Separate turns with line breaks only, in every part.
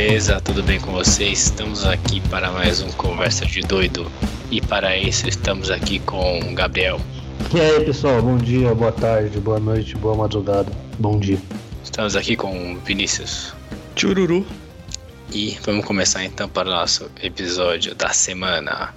beleza? Tudo bem com vocês? Estamos aqui para mais um Conversa de Doido. E para isso estamos aqui com o Gabriel.
E aí pessoal, bom dia, boa tarde, boa noite, boa madrugada, bom dia.
Estamos aqui com o Vinícius.
Chururu.
E vamos começar então para o nosso episódio da semana.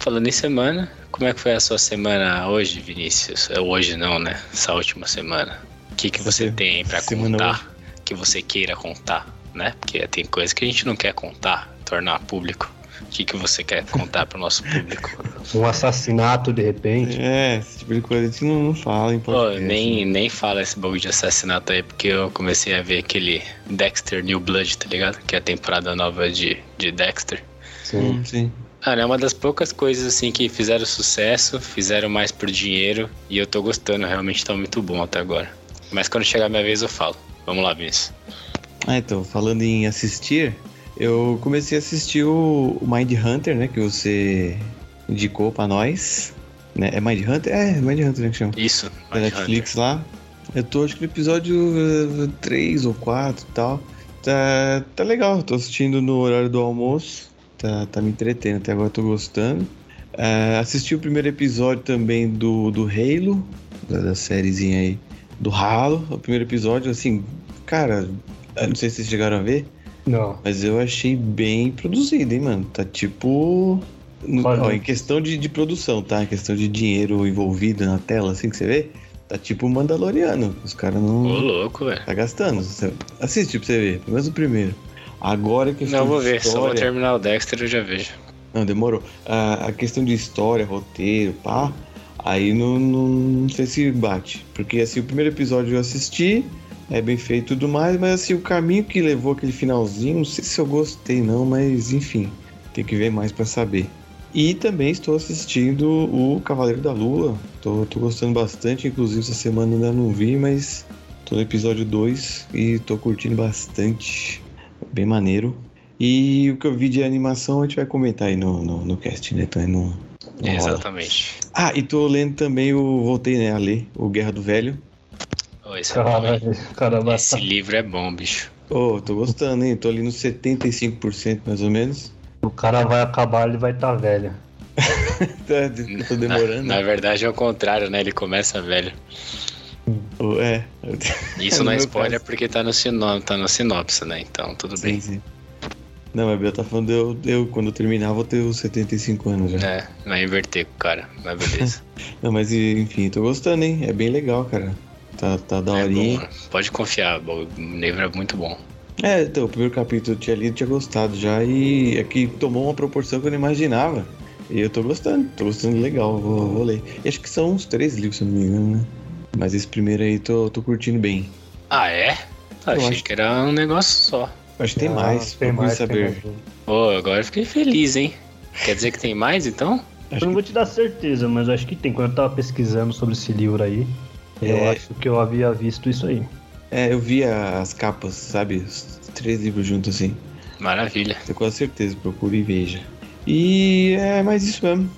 Falando em semana, como é que foi a sua semana hoje, Vinícius? É hoje não, né? Essa última semana. O que, que você tem para contar? Que você queira contar, né? Porque tem coisa que a gente não quer contar, tornar público. O que, que você quer contar para o nosso público?
Um assassinato de repente.
É, esse tipo de coisa a gente não, não fala em
Pô,
podcast.
nem, nem fala esse bagulho de assassinato aí, porque eu comecei a ver aquele Dexter New Blood, tá ligado? Que é a temporada nova de, de Dexter.
Sim.
Hum, sim.
Cara, é uma das poucas coisas assim que fizeram sucesso, fizeram mais por dinheiro e eu tô gostando, realmente tá muito bom até agora. Mas quando chegar a minha vez eu falo. Vamos lá, Vinícius.
Ah, então, falando em assistir, eu comecei a assistir o Mind Hunter, né? Que você indicou pra nós. Né? É Mind Hunter? É, Mind Hunter né, que chama.
Isso,
Da Netflix lá. Eu tô acho que no episódio 3 ou 4 e tal. Tá, tá legal, tô assistindo no horário do almoço. Tá, tá me entretendo, até agora tô gostando. É, assisti o primeiro episódio também do, do Halo, da, da sériezinha aí do Halo. O primeiro episódio, assim, cara, não sei se vocês chegaram a ver,
Não.
mas eu achei bem produzido, hein, mano. Tá tipo. ó, em questão de, de produção, tá? Em questão de dinheiro envolvido na tela, assim que você vê, tá tipo Mandaloriano. Os caras
Ô,
não.
louco, velho.
Tá gastando. Você- Assiste pra você ver, pelo menos o primeiro. Agora que
Não, vou ver, só vou terminar o Dexter e eu já vejo.
Não, demorou. A, a questão de história, roteiro, pá, aí não, não, não sei se bate. Porque assim, o primeiro episódio eu assisti, é bem feito e tudo mais, mas assim, o caminho que levou aquele finalzinho, não sei se eu gostei não, mas enfim, tem que ver mais pra saber. E também estou assistindo o Cavaleiro da Lua. Tô, tô gostando bastante, inclusive essa semana ainda não vi, mas tô no episódio 2 e tô curtindo bastante. Bem maneiro. E o que eu vi de animação a gente vai comentar aí no, no, no cast, né? Então aí não.
Exatamente.
Ah, e tô lendo também o. Voltei, né, a ler o Guerra do Velho.
Ô, esse, é
caramba,
esse livro é bom, bicho.
Ô, tô gostando, hein? Tô ali nos 75% mais ou menos.
o cara vai acabar, ele vai estar tá velho.
Tá, tô demorando.
Na, na verdade é o contrário, né? Ele começa velho.
Ô, É.
Isso não é spoiler
caso.
porque tá no, sinop, tá no sinopse, né? Então tudo
Sim,
bem.
sim. Não, mas eu tá falando, eu, eu quando eu terminar vou ter os 75 anos já.
É, vai inverter com o cara, mas beleza.
Não, mas enfim, tô gostando, hein? É bem legal, cara. Tá, tá
é
daorinha.
bom, pode confiar, o livro é muito bom.
É, então, o primeiro capítulo eu tinha lido, tinha gostado já, e aqui tomou uma proporção que eu não imaginava. E eu tô gostando, tô gostando legal, vou, vou ler. E acho que são uns três livros, se eu não me engano, né? Mas esse primeiro aí tô, tô curtindo bem.
Ah, é?
Eu
achei
acho-
que era um negócio só.
Acho que tem
Ah,
mais,
tem mais, tem
saber.
mais.
Pô, agora eu fiquei feliz, hein? Quer dizer que tem mais, então?
Acho
Eu não
que-
vou te dar certeza, mas acho que tem. Quando eu tava pesquisando sobre esse livro aí, eu
É.
acho que eu havia visto isso aí.
É, eu vi as capas, sabe? Os três livros juntos assim.
Maravilha.
Tenho quase certeza, procure e veja. E é mais isso mesmo.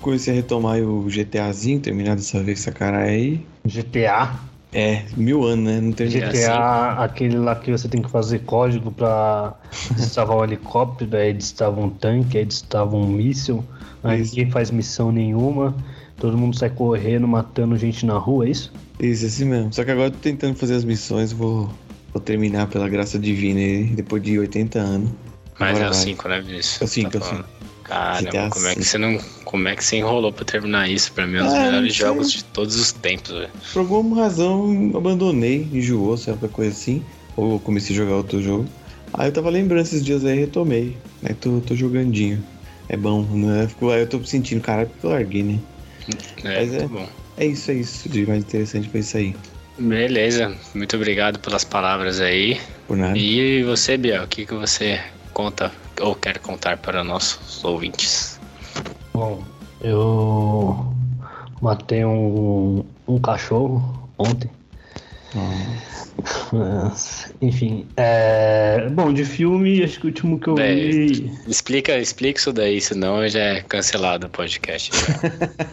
Comecei a retomar o GTAzinho, terminar dessa vez essa cara aí.
GTA?
É, mil anos, né? Não tem
GTA.
GTA, aquele lá que você tem que fazer código pra destravar um helicóptero, aí destrava um tanque, aí destrava um míssil, aí ninguém faz missão nenhuma, todo mundo sai correndo, matando gente na rua, é isso?
Isso, assim mesmo. Só que agora eu tô tentando fazer as missões, vou, vou terminar pela graça divina aí, depois de 80 anos.
Mas
Agora
é o
vai.
5, né, Vinícius?
É o cinco,
Tá
é o
falando.
cinco.
Caramba,
GTA
como é que
cinco.
você não. Como é que você enrolou pra terminar isso? Pra mim, é um dos
Ah,
melhores jogos de todos os tempos, velho.
Por alguma razão, abandonei, enjoou, sei lá, qualquer coisa assim. Ou comecei a jogar outro jogo. Aí eu tava lembrando esses dias aí, retomei. Aí tô, tô jogandinho. É bom, né? Aí eu tô sentindo, caralho, porque eu larguei, né?
É,
Mas é.
muito bom.
É isso, é isso. De mais interessante foi isso aí.
Beleza, muito obrigado pelas palavras aí.
Por nada.
E você, Biel, o que, que você conta ou quer contar para nossos ouvintes?
Bom, eu matei um, um cachorro ontem. Mas, Enfim, é... bom, de filme, acho que o último que eu
Bem,
vi.
Explica, explica isso daí, senão já é cancelado o podcast.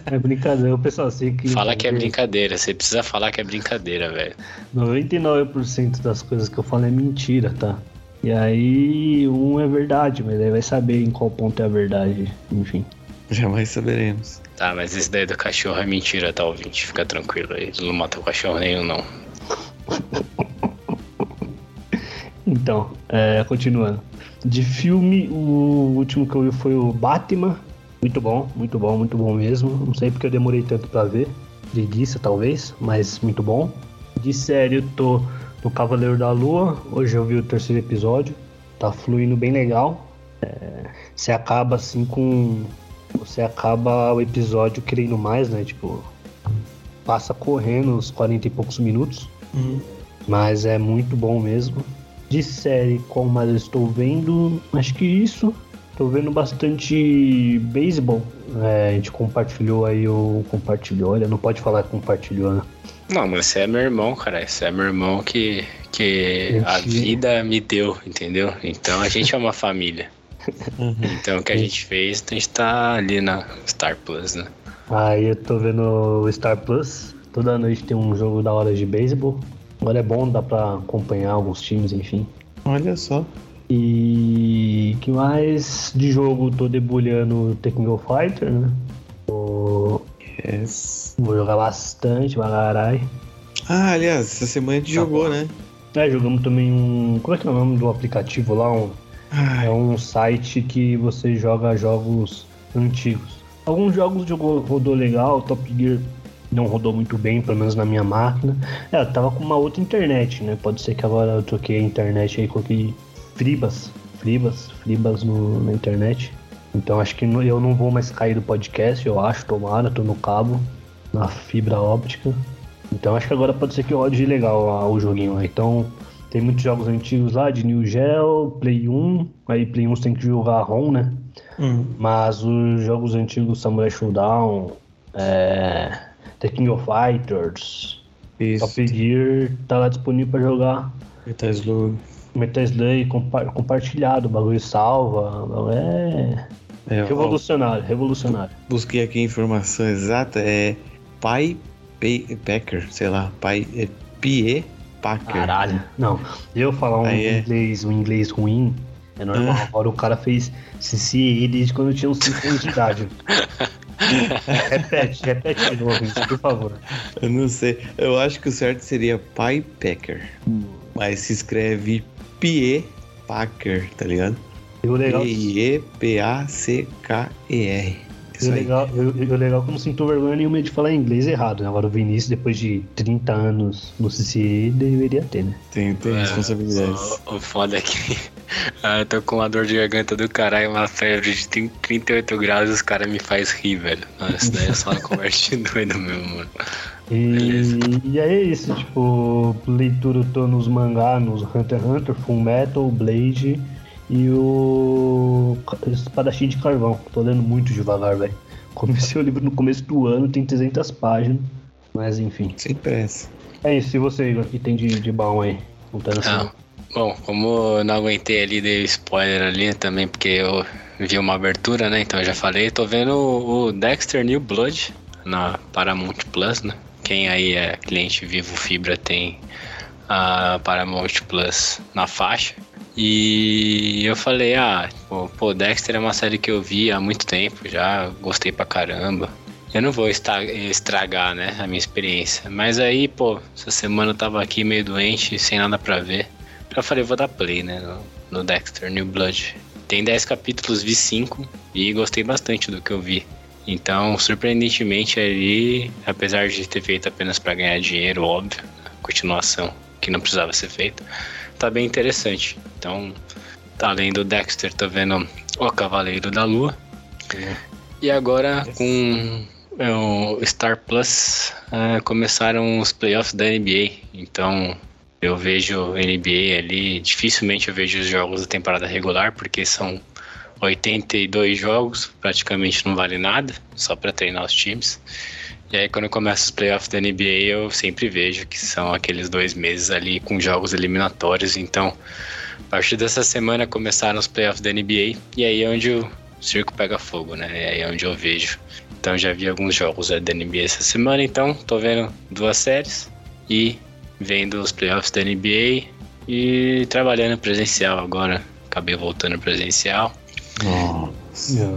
É brincadeira, o pessoal sei que.
Fala que é brincadeira, você precisa falar que é brincadeira, velho.
99% das coisas que eu falo é mentira, tá? E aí um é verdade, mas aí vai saber em qual ponto é a verdade, enfim.
Jamais saberemos.
Tá, mas esse daí do cachorro é mentira, tá, ouvinte? Fica tranquilo aí. Não matou cachorro nenhum, não.
Então, é, continuando. De filme, o último que eu vi foi o Batman. Muito bom, muito bom, muito bom mesmo. Não sei porque eu demorei tanto pra ver. Preguiça, talvez, mas muito bom. De série, eu tô no Cavaleiro da Lua. Hoje eu vi o terceiro episódio. Tá fluindo bem legal. É, você acaba assim com. Você acaba o episódio querendo mais, né? Tipo, passa correndo os 40 e poucos minutos.
Uhum.
Mas é muito bom mesmo. De série, como mais eu estou vendo, acho que isso. Estou vendo bastante beisebol. É, a gente compartilhou aí o. Compartilhou, olha, não pode falar que compartilhou, né?
Não, mas você é meu irmão, cara. Você é meu irmão que, que a
Mentira.
vida me deu, entendeu? Então a gente é uma família. Então o que a gente fez, a gente tá ali na Star Plus, né?
Aí eu tô vendo o Star Plus. Toda noite tem um jogo da hora de beisebol. Agora é bom, dá pra acompanhar alguns times, enfim.
Olha só.
E que mais de jogo tô debulhando Tekken Fighter, né? Vou,
Yes.
vou jogar bastante, caralho.
Ah, aliás, essa semana a gente
Tá
jogou,
bom.
né?
É, jogamos também um. Como é que é o nome do aplicativo lá? Um,
Ai,
é um site que você joga jogos antigos. Alguns jogos jogou, rodou legal, Top Gear não rodou muito bem, pelo menos na minha máquina. É, eu tava com uma outra internet, né? Pode ser que agora eu troquei a internet aí, coloquei Fribas, Fribas, Fribas no, na internet. Então acho que eu não vou mais cair do podcast, eu acho, tomara, tô no cabo, na fibra óptica. Então acho que agora pode ser que rode legal lá, o joguinho lá. Então tem muitos jogos antigos lá, de New Gel, Play 1, aí Play 1 você tem que jogar ROM, né?
hum.
Mas os jogos antigos, Samurai Showdown, é, The King of Fighters,
Isso.
Top Gear, tá lá disponível pra jogar.
Metal Slug.
Metal Slug compa- compartilhado, o bagulho salva, o bagulho é
É,
revolucionário, revolucionário.
busquei aqui a informação exata. É Pai Pe- Packer, sei lá. Pai. É Pie Packer.
Caralho. Não, eu falar um
Aí é.
inglês, um inglês ruim, é normal.
Ah.
Agora o cara fez CCE desde quando eu tinha uns 5 anos de idade. repete, repete de novo, gente, por favor.
Eu não sei. Eu acho que o certo seria Pai Packer.
Hum.
Mas se escreve Pie Packer, tá ligado?
E o legal,
P-I-E-P-A-C-K-E-R.
e
Isso
o legal, eu, eu- legal que eu não sinto vergonha nenhuma de falar inglês errado. Né? Agora o Vinícius, depois de 30 anos no CCE, deveria ter, né?
Tem, tem responsabilidades.
O, o foda é que ah, eu tô com uma dor de garganta do caralho, uma febre de 30 38 graus os caras me faz rir, velho. Nossa, isso daí é só uma conversa de doido mesmo, mano.
E, e é isso, tipo, leitura eu tô nos mangá, nos Hunter x Hunter, Full Metal, Blade e o Espadachim de Carvão. Tô lendo muito devagar, velho. Comecei o livro no começo do ano, tem 300 páginas, mas enfim.
Sem pressa.
É isso, e você, Igor, o que tem de, de bom aí? Contando
Ah,
assim.
Bom, como eu não aguentei ali, dei spoiler ali também, porque eu vi uma abertura, né? Então eu já falei, tô vendo o, Dexter New Blood na Paramount Plus, né? Quem aí é cliente Vivo Fibra tem a Paramount Plus na faixa. E eu falei, ah, pô, pô, Dexter é uma série que eu vi há muito tempo já, gostei pra caramba. Eu não vou estragar, né, a minha experiência. Mas aí, pô, essa semana eu tava aqui meio doente, sem nada pra ver. Eu falei, vou dar play, né, no, no Dexter New Blood. Tem 10 capítulos, vi 5 e gostei bastante do que eu vi. Então, surpreendentemente ali, apesar de ter feito apenas pra ganhar dinheiro, óbvio, continuação que não precisava ser feita, tá bem interessante. Então, tá além do Dexter, tô vendo O Cavaleiro da Lua. E agora com o Star Plus é, começaram os playoffs da NBA. Então eu vejo NBA ali. Dificilmente eu vejo os jogos da temporada regular, porque são 82 jogos, praticamente não vale nada, só para treinar os times. E aí quando começa os playoffs da NBA eu sempre vejo que são aqueles dois meses ali com jogos eliminatórios. Então a partir dessa semana começaram os playoffs da NBA e aí é onde o circo pega fogo, né? E aí é onde eu vejo. Então já vi alguns jogos é, da NBA essa semana, então tô vendo duas séries e vendo os playoffs da NBA E trabalhando presencial agora. Acabei voltando presencial.
Nossa.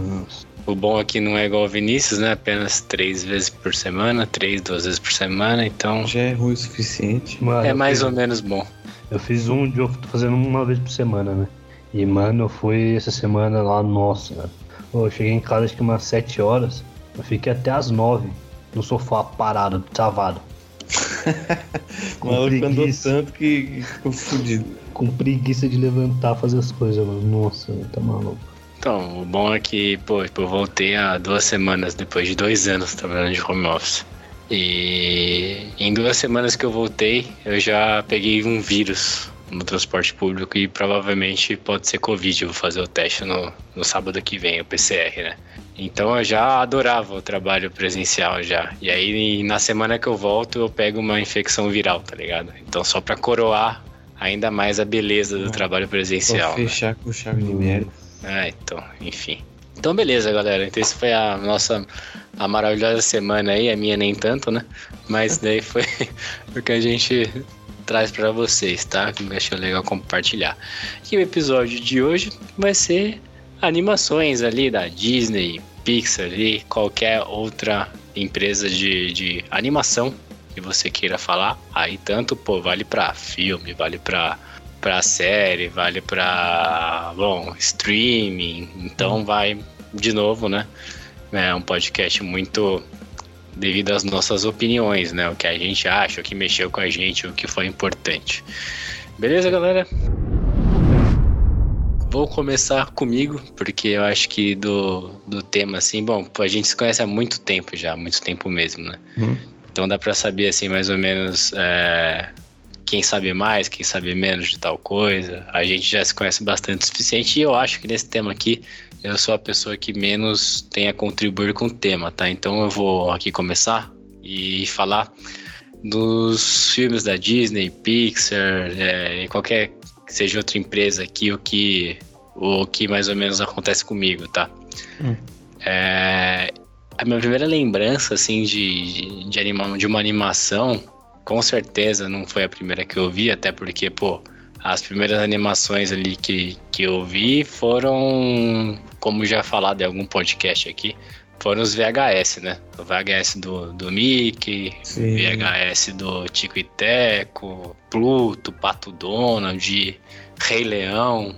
O bom aqui não é igual o Vinícius, né? Apenas três vezes por semana, três, duas vezes por semana, então
Já é ruim o suficiente.
Mano,
é mais
fiz-
ou menos bom.
Eu fiz um, eu tô fazendo uma vez por semana, né? E, mano, eu fui essa semana lá, nossa, Eu cheguei em casa acho que umas 7 horas. Eu fiquei até as 9 no sofá parado, travado.
O maluco andou
preguiça.
tanto que que ficou fudido.
Com preguiça de levantar, fazer as coisas, mano. Nossa, tá maluco.
Então, o bom é que, pô, tipo, eu voltei há duas semanas, depois de dois anos trabalhando de home office. E em duas semanas que eu voltei, eu já peguei um vírus no transporte público e provavelmente pode ser Covid. Eu vou fazer o teste no, no sábado que vem, o PCR, né? Então eu já adorava o trabalho presencial já. E aí na semana que eu volto, eu pego uma infecção viral, tá ligado? Então só pra coroar ainda mais a beleza do trabalho
Pra
presencial. né?
fechar com chave de merda.
Ah, então, enfim. Então, beleza, galera. Então, isso foi a nossa a maravilhosa semana aí, a minha nem tanto, né? Mas daí foi o que a gente traz pra vocês, tá? Que achei legal compartilhar. E o episódio de hoje vai ser animações ali da Disney, Pixar e qualquer outra empresa de, de animação que você queira falar. Aí tanto, pô, vale pra filme, vale pra pra série, vale pra, bom, streaming. Então vai de novo, né? É um podcast muito devido às nossas opiniões, né? O que a gente acha, o que mexeu com a gente, o que foi importante. Beleza, galera? Vou começar comigo, porque eu acho que do, do tema, assim, bom, a gente se conhece há muito tempo já, muito tempo mesmo, né?
Hum.
Então dá pra saber, assim, mais ou menos é, quem sabe mais, quem sabe menos de tal coisa. A gente já se conhece bastante o suficiente e eu acho que nesse tema aqui eu sou a pessoa que menos tem a contribuir com o tema, tá? Então eu vou aqui começar e falar dos filmes da Disney, Pixar, é, qualquer que seja outra empresa aqui, o que, o que mais ou menos acontece comigo, tá?
Hum.
É, a minha primeira lembrança, assim, de, de, anima, de uma animação, com certeza não foi a primeira que eu vi, até porque, pô, as primeiras animações ali que, que eu vi foram, como já falado em algum podcast aqui, foram os VHS, né? O VHS do, do Mickey,
Sim.
VHS do Tico e Teco, Pluto, Pato Donald, Rei Leão.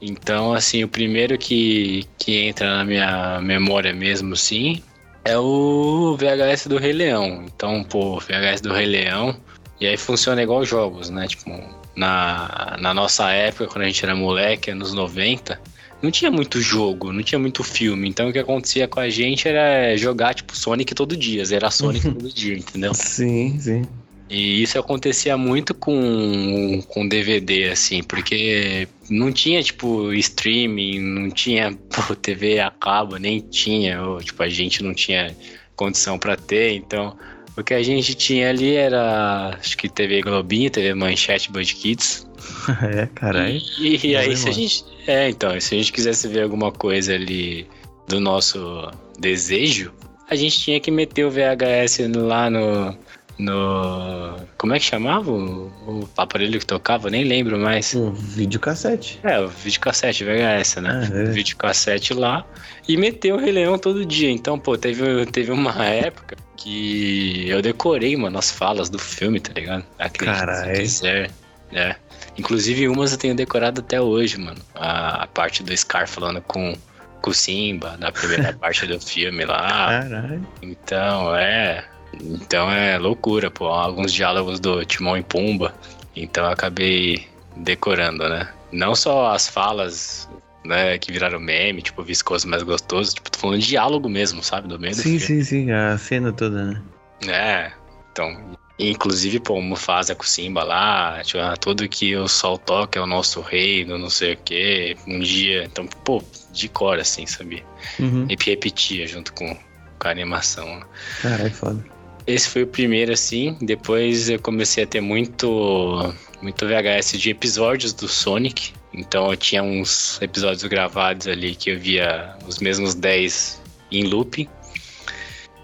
Então, assim, o primeiro que, que entra na minha memória mesmo, sim, é o VHS do Rei Leão. Então, pô, VHS do Rei Leão. E aí funciona igual jogos, né? Tipo, na, na nossa época, quando a gente era moleque, anos 90, não tinha muito jogo, não tinha muito filme. Então o que acontecia com a gente era jogar, tipo, Sonic todo dia, zerar Sonic todo dia, entendeu?
Sim, sim.
E isso acontecia muito com, com DVD, assim, porque não tinha, tipo, streaming, não tinha pô, TV a cabo, nem tinha, ou, tipo, a gente não tinha condição para ter, então o que a gente tinha ali era, acho que TV Globinho, TV Manchete, Band Kids.
é, caralho.
E, e aí,
Boa
se a gente. É, então, se a gente quisesse ver alguma coisa ali do nosso desejo, a gente tinha que meter o VHS lá no. No. Como é que chamava o, o aparelho que tocava? Nem lembro mais.
Pô, videocassete.
É, o videocassete VHS, né?
Ah, é.
O videocassete lá e meteu o Rei Leão todo dia. Então, pô, teve, teve uma época que eu decorei, mano, as falas do filme, tá ligado? Acredite
Carai.
se quiser. É. Inclusive, umas eu tenho decorado até hoje, mano. A, a parte do Scar falando com, com o Simba, na primeira parte do filme lá.
Caralho.
Então, é. Então é loucura, pô. Alguns diálogos do Timão e Pumba. Então eu acabei decorando, né? Não só as falas, né, que viraram meme, tipo, viscoso mais gostoso. Tipo, tô falando de diálogo mesmo, sabe? Do meio
Sim, sim, sim. A cena toda, né?
É, então. Inclusive, pô, o Mufasa com o Simba lá, tipo, ah, tudo que o sol toca é o nosso reino, não sei o quê. Um dia. Então, pô, de cor, assim, sabia?
Uhum.
E repetia junto com, com a animação.
Caralho, foda.
Esse foi o primeiro, assim. Depois eu comecei a ter muito, muito VHS de episódios do Sonic. Então eu tinha uns episódios gravados ali que eu via os mesmos 10 em looping.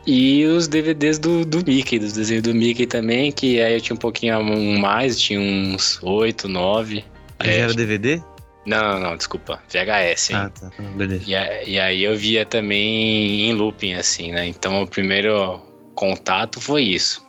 E os DVDs do, do Mickey, dos desenhos do Mickey também, que aí eu tinha um pouquinho mais, tinha uns 8, 9.
Aí era DVD?
Não, não, não, desculpa. VHS, hein?
Ah, tá. Beleza.
E, e, aí eu via também em looping, assim, né? Então o primeiro contato foi isso.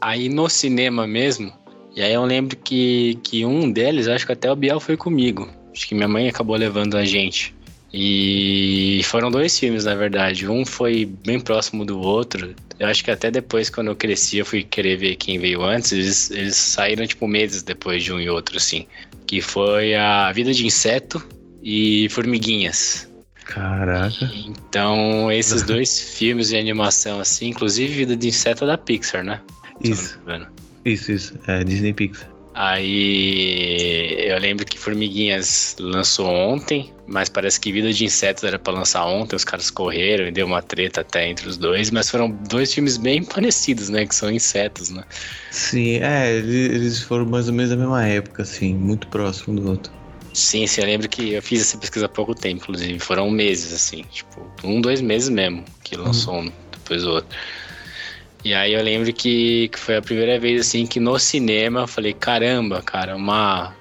Aí no cinema mesmo, e aí eu lembro que, que um deles, acho que até o Biel foi comigo. Acho que minha mãe acabou levando a gente. E foram dois filmes, na verdade. Um foi bem próximo do outro. Eu acho que até depois, quando eu cresci, eu fui querer ver quem veio antes. Eles, eles saíram, tipo, meses depois de um e outro, assim que foi a Vida de Inseto e Formiguinhas.
Caraca.
Então, esses dois filmes de animação, assim, inclusive Vida de Inseto é da Pixar, né?
Isso. Isso, isso. É Disney Pixar.
Aí eu lembro que Formiguinhas lançou ontem, mas parece que Vida de Insetos era para lançar ontem, os caras correram e deu uma treta até entre os dois, mas foram dois filmes bem parecidos, né? Que são insetos, né?
Sim, é, eles foram mais ou menos da mesma época, assim, muito próximo do outro.
Sim, sim, eu lembro que eu fiz essa pesquisa há pouco tempo, inclusive. Foram meses, assim, tipo, um, dois meses mesmo que lançou uhum. um depois do outro. E aí eu lembro que, que foi a primeira vez assim que no cinema eu falei, caramba, cara, uma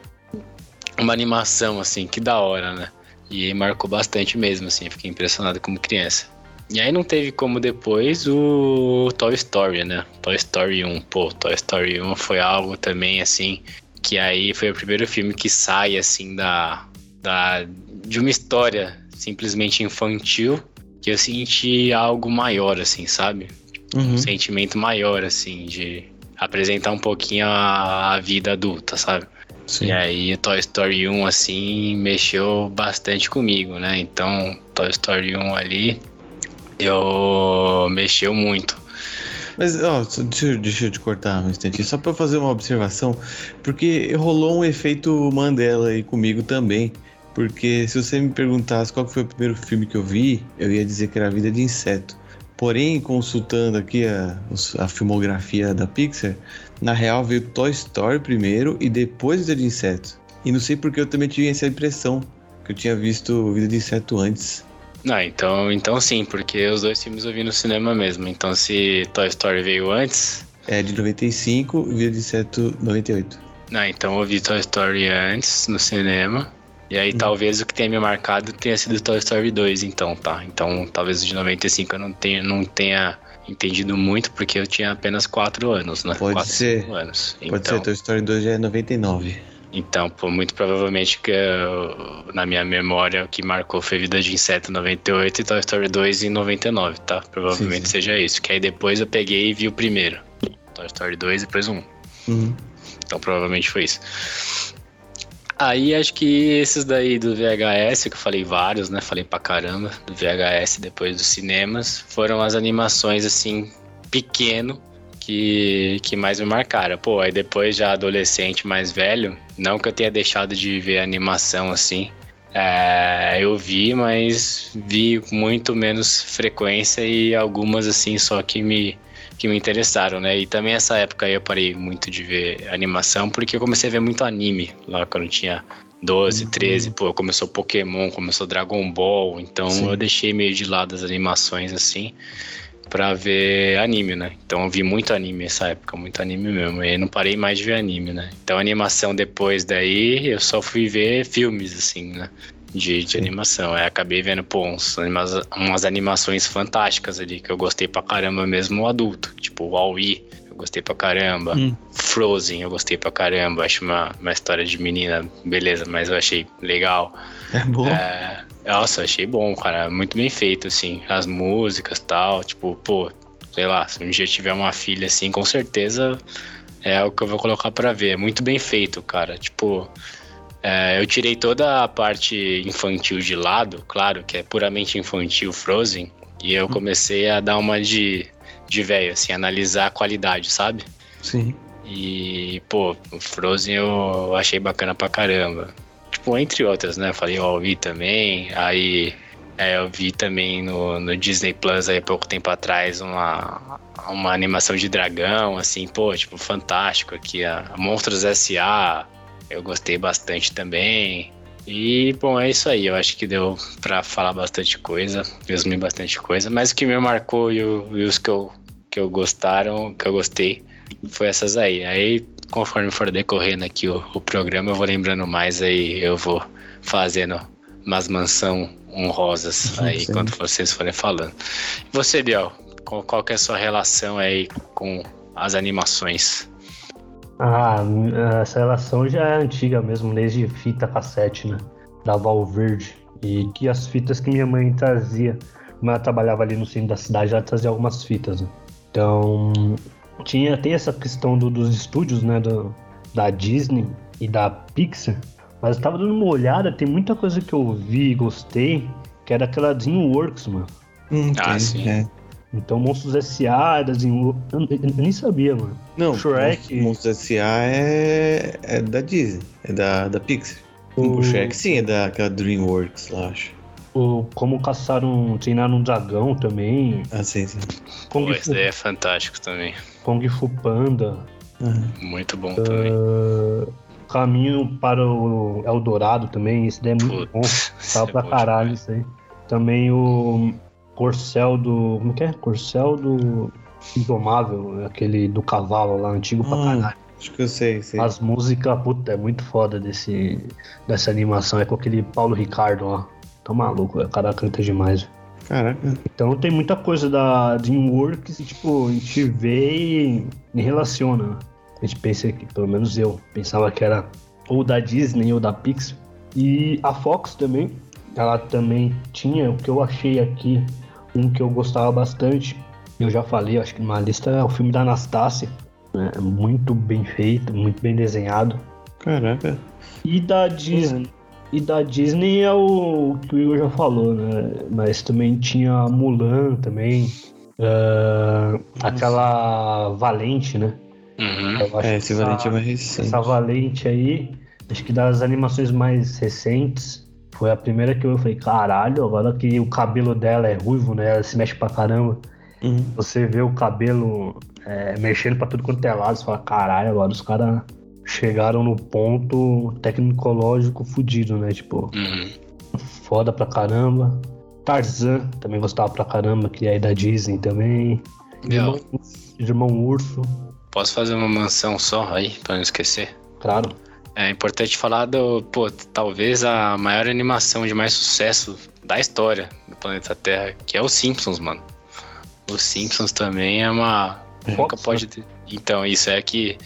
uma animação assim, que da hora, né? E marcou bastante mesmo assim, fiquei impressionado como criança. E aí não teve como depois o Toy Story, né? Toy Story 1, pô, Toy Story 1 foi algo também assim que aí foi o primeiro filme que sai assim da da de uma história simplesmente infantil que eu senti algo maior assim, sabe? uhum. um sentimento maior, assim, de apresentar um pouquinho a, a vida adulta, sabe? Sim. E aí Toy Story 1, assim, mexeu bastante comigo, né? Então, Toy Story 1 ali, eu mexeu muito.
Mas, ó, deixa, deixa eu te cortar um instantinho, só pra fazer uma observação, porque rolou um efeito Mandela aí comigo também. Porque se você me perguntasse qual foi o primeiro filme que eu vi, eu ia dizer que era a Vida de Inseto. Porém, consultando aqui a, a filmografia da Pixar, na real veio Toy Story primeiro e depois Vida de Inseto. E não sei porque eu também tive essa impressão, que eu tinha visto Vida de Inseto antes.
Não, então, então sim, porque os dois filmes eu vi no cinema mesmo. Então se Toy Story veio antes.
É de 95 e Vida de Inseto 98.
Não, então eu vi Toy Story antes no cinema. E aí, hum. talvez o que tenha me marcado tenha sido Toy Story 2, então, tá? Então, talvez o de 95 eu não tenha, não tenha entendido muito, porque eu tinha apenas 4 anos, né?
Pode
4,
ser. Anos. Pode então, ser, Toy Story 2 já é 99.
Então, pô, muito provavelmente que eu, na minha memória o que marcou foi Vida de Inseto 98 e Toy Story 2 em 99, tá? Provavelmente sim, sim. seja isso. Que aí depois eu peguei e vi o primeiro. Toy Story 2 e depois um. Uhum. Então provavelmente foi isso. Aí acho que esses daí do VHS, que eu falei vários, né? Falei pra caramba, do VHS depois dos cinemas, foram as animações assim, pequeno, que, que mais me marcaram. Pô, aí depois já adolescente mais velho, não que eu tenha deixado de ver animação assim. É, eu vi, mas vi com muito menos frequência e algumas assim só que me que me interessaram, né? E também essa época aí eu parei muito de ver animação, porque eu comecei a ver muito anime lá quando eu tinha 12, 13, uhum. pô, começou Pokémon, começou Dragon Ball, então Sim. eu deixei meio de lado as animações assim para ver anime, né? Então eu vi muito anime nessa época, muito anime mesmo. E não parei mais de ver anime, né? Então animação depois daí eu só fui ver filmes assim, né? de, de animação. Aí acabei vendo, pô, uns, umas animações fantásticas ali, que eu gostei pra caramba mesmo adulto. Tipo, o Wall-E, eu gostei pra caramba. Hum. Frozen, eu gostei pra caramba. Acho uma, uma história de menina, beleza, mas eu achei legal.
É bom. É,
nossa, achei bom, cara. Muito bem feito, assim. As músicas tal. Tipo, pô, sei lá, se um dia tiver uma filha assim, com certeza é o que eu vou colocar para ver. Muito bem feito, cara. Tipo, é, eu tirei toda a parte infantil de lado, claro, que é puramente infantil Frozen, e eu comecei a dar uma de, de velho, assim, analisar a qualidade, sabe?
Sim.
E, pô, Frozen eu achei bacana pra caramba. Tipo, entre outras, né? Falei o vi também, aí é, eu vi também no, no Disney Plus aí pouco tempo atrás uma, uma animação de dragão, assim, pô, tipo, fantástico aqui, a Monstros S.A., eu gostei bastante também. E, bom, é isso aí. Eu acho que deu pra falar bastante coisa, resumir bastante coisa. Mas o que me marcou e, o, e os que eu, que eu gostaram, que eu gostei, foi essas aí. Aí, conforme for decorrendo aqui o, o programa, eu vou lembrando mais, aí eu vou fazendo umas mansão honrosas aí Sim. quando vocês forem falando. E você, Biel, qual que é a sua relação aí com as animações?
Ah, essa relação já é antiga mesmo, desde fita cassete, né? Da Valverde. E que as fitas que minha mãe trazia, como ela trabalhava ali no centro da cidade, ela trazia algumas fitas. Né? Então, tinha, tem essa questão do, dos estúdios, né? Do, da Disney e da Pixar. Mas eu tava dando uma olhada, tem muita coisa que eu vi e gostei, que era aquela Dreamworks, mano.
Hum, ah, sim. É.
Então Monstros S.A. da Dreamworks. Eu, eu, eu, nem sabia, mano.
Não, Shrek. Monstros S.A. É, é da Disney, é da, da Pixar. O... o Shrek sim, é daquela Dreamworks lá, acho.
O, como caçaram, treinaram um dragão também.
Ah, sim, sim.
Pô, esse daí é fantástico também.
Kung Fu Panda.
Uhum. Muito bom uh... também.
Caminho para o Eldorado também, esse daí é muito Putz, bom. Tava é pra caralho demais. isso aí. Também o Corcel do. Como que é? Corcel do Indomável, aquele do cavalo lá, antigo hum, pra caralho.
Acho que eu sei, sei.
As músicas, puta, é muito foda desse, dessa animação. É com aquele Paulo Ricardo lá. Tá maluco, o cara canta demais.
Caraca.
Então tem muita coisa da DreamWorks e, tipo, a gente vê e relaciona. A gente pensa que, pelo menos eu, pensava que era ou da Disney ou da Pixar. E a Fox também, ela também tinha, o que eu achei aqui, um que eu gostava bastante, eu já falei, acho que numa lista, é o filme da Anastácia. Né? Muito bem feito, muito bem desenhado.
Caraca.
E da Disney. E da Disney é o que o Igor já falou, né? Mas também tinha Mulan também. Uh, aquela Valente, né?
Uhum.
É, esse essa, Valente é mais recente.
Essa Valente aí, acho que das animações mais recentes, foi a primeira que eu falei, caralho, agora que o cabelo dela é ruivo, né? Ela se mexe pra caramba. Uhum. Você vê o cabelo é, mexendo pra tudo quanto é lado, você fala, caralho, agora os caras chegaram no ponto tecnológico fudido, né? Tipo, uhum. foda pra caramba. Tarzan, também gostava pra caramba, que é aí da Disney também. Irmão, Irmão Urso.
Posso fazer uma mansão só aí, pra não esquecer?
Claro.
É importante falar do, pô, talvez a maior animação de mais sucesso da história do planeta Terra, que é os Simpsons, mano. Os Simpsons também é uma. Nunca pode. Ter... Então, isso é que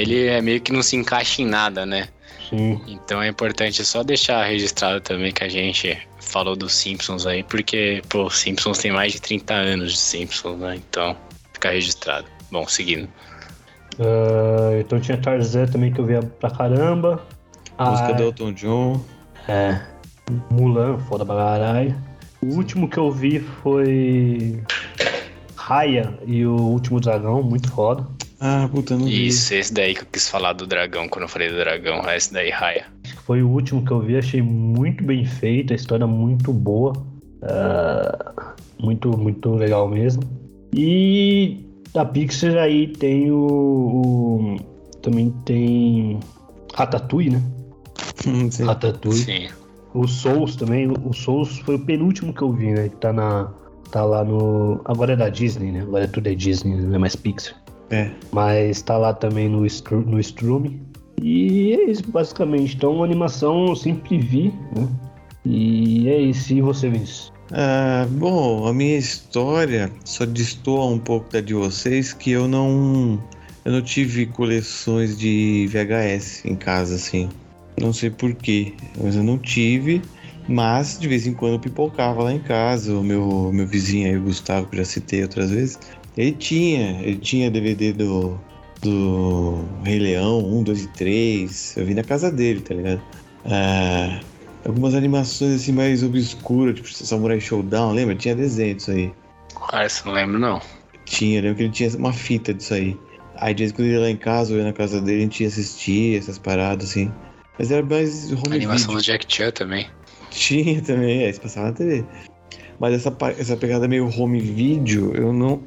ele é meio que não se encaixa em nada, né?
Sim.
Então é importante só deixar registrado também que a gente falou dos Simpsons aí, porque, pô, Simpsons tem mais de 30 anos de Simpsons, né? Então, fica registrado. Bom, seguindo.
Uh, então tinha Tarzan também que eu via pra caramba.
A música do Elton John.
É. Mulan, foda pra caralho. O último que eu vi foi. Raya e o Último Dragão, muito foda.
Ah, puta, não vi.
Isso, esse daí que eu quis falar do dragão quando eu falei do dragão. Esse daí, Raya.
Foi o último que eu vi, achei muito bem feito, a história muito boa. Uh, muito, muito legal mesmo. E da Pixar aí tem o, o também tem Ratatouille, né?
Sim.
Ratatouille.
Sim.
O Souls também, o Souls foi o penúltimo que eu vi, né? Que tá na tá lá no agora é da Disney, né? Agora é tudo é Disney, não é mais Pixar.
É.
Mas tá lá também no no Strume. E é isso basicamente. Então, animação eu sempre vi, né? E é isso. E você, Vinícius?
Ah, bom, a minha história só destoa um pouco da de vocês que eu não eu não tive coleções de VHS em casa assim. Não sei porquê, mas eu não tive. Mas de vez em quando eu pipocava lá em casa. O meu, meu vizinho aí, o Gustavo, que já citei outras vezes, ele tinha, ele tinha DVD do, do Rei Leão 1, 2 e 3. Eu vi na casa dele, tá ligado? Ah, algumas animações assim mais obscuras, tipo Samurai Showdown, lembra? Tinha desenho disso aí.
Ah, isso não lembro não.
Tinha, lembro que ele tinha uma fita disso aí. Aí de vez quando ele ia lá em casa, ou ia na casa dele, a gente ia assistir essas paradas assim. Mas era mais
home A animação video. do Jack Chan também.
Tinha também, é, isso passava na TV. Mas essa, essa pegada meio home video eu não,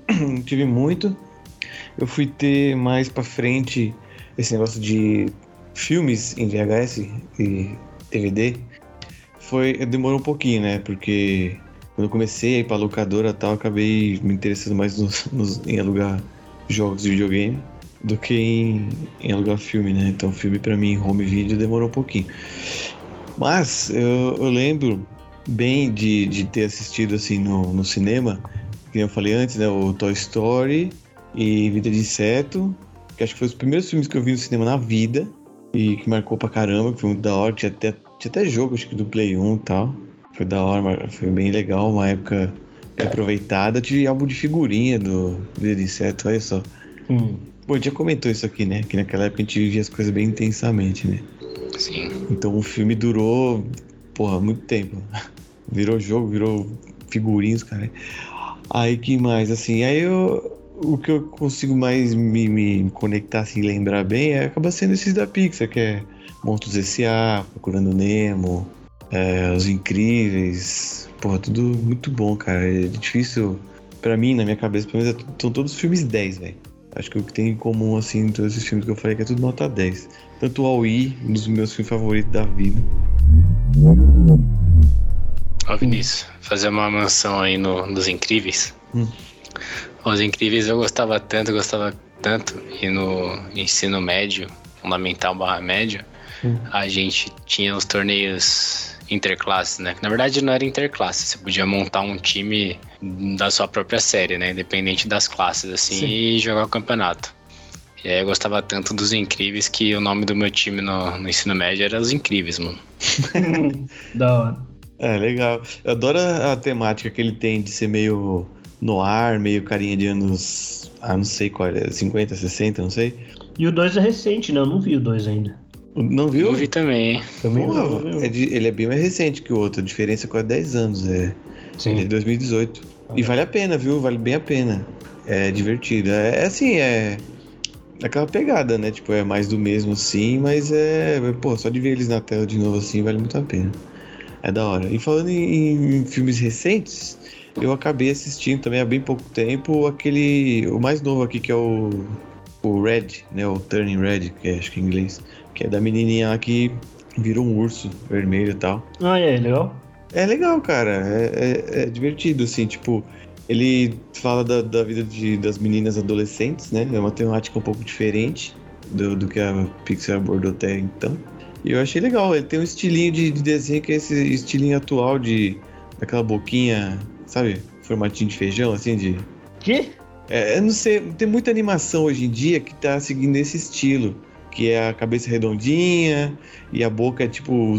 tive muito. Eu fui ter mais pra frente esse negócio de filmes em VHS e DVD, foi demorou um pouquinho, né? Porque quando eu comecei a ir pra locadora e tal, acabei me interessando mais nos, nos, em alugar jogos de videogame do que em, em alugar filme, né? Então, filme para mim, home video, demorou um pouquinho. Mas eu, eu lembro bem de, de ter assistido assim no, no cinema, que eu falei antes, né? O Toy Story e Vida de Inseto, que acho que foi os primeiros filmes que eu vi no cinema na vida e que marcou pra caramba, que foi muito da hora, tinha até, tinha até jogo, acho que do Play 1 e tal. Foi da hora, foi bem legal, uma época aproveitada. Eu tive álbum de figurinha do Vida de Inseto, olha só. Hum. Pô, já comentou isso aqui, né? Que naquela época a gente vivia as coisas bem intensamente, né?
Sim.
Então o filme durou, porra, muito tempo. Virou jogo, virou figurinhos, cara. Aí que mais, assim, aí eu. O que eu consigo mais me, me conectar, assim, lembrar bem, é, acaba sendo esses da Pixar, que é Montos S.A., Procurando Nemo, é, Os Incríveis. Porra, tudo muito bom, cara. É difícil, para mim, na minha cabeça, pelo menos, é são todos filmes 10, velho. Acho que o que tem em comum, assim, em todos esses filmes que eu falei é que é tudo nota 10. Tanto o Aui, um dos meus filmes favoritos da vida.
Ó, Vinícius, fazer uma mansão aí no, nos Incríveis. Hum. Os Incríveis eu gostava tanto, gostava tanto. E no ensino médio, fundamental barra médio, hum. a gente tinha os torneios interclasses, né? Na verdade não era interclasse, você podia montar um time da sua própria série, né? Independente das classes, assim, Sim. e jogar o campeonato. E aí eu gostava tanto dos Incríveis que o nome do meu time no, no ensino médio era Os Incríveis, mano.
da hora.
É, legal. Eu adoro a, a temática que ele tem de ser meio no ar, meio carinha de anos. Ah, não sei qual é, 50, 60, não sei.
E o 2 é recente, né? Eu não vi o 2 ainda.
Não viu?
Eu vi também.
Também Porra, não, é de, ele é bem mais recente que o outro. A diferença é quase 10 anos. É, Sim. Ele é de 2018. Ah, e vale a pena, viu? Vale bem a pena. É divertido. É, é assim, é. Aquela pegada, né? Tipo, é mais do mesmo sim, mas é. Pô, só de ver eles na tela de novo assim vale muito a pena. É da hora. E falando em, em filmes recentes, eu acabei assistindo também há bem pouco tempo aquele. O mais novo aqui, que é o. O Red, né? O Turning Red, que é, acho que em inglês. Que é da menininha lá que virou um urso vermelho e tal.
Ah, é legal?
É legal, cara. É, é, é divertido, assim, tipo. Ele fala da, da vida de, das meninas adolescentes, né? É uma temática um pouco diferente do, do que a Pixar abordou até então. E eu achei legal. Ele tem um estilinho de, de desenho que é esse estilinho atual de. daquela boquinha, sabe? Formatinho de feijão, assim, de.
Que?
É, eu não sei, tem muita animação hoje em dia que tá seguindo esse estilo que é a cabeça redondinha e a boca é tipo.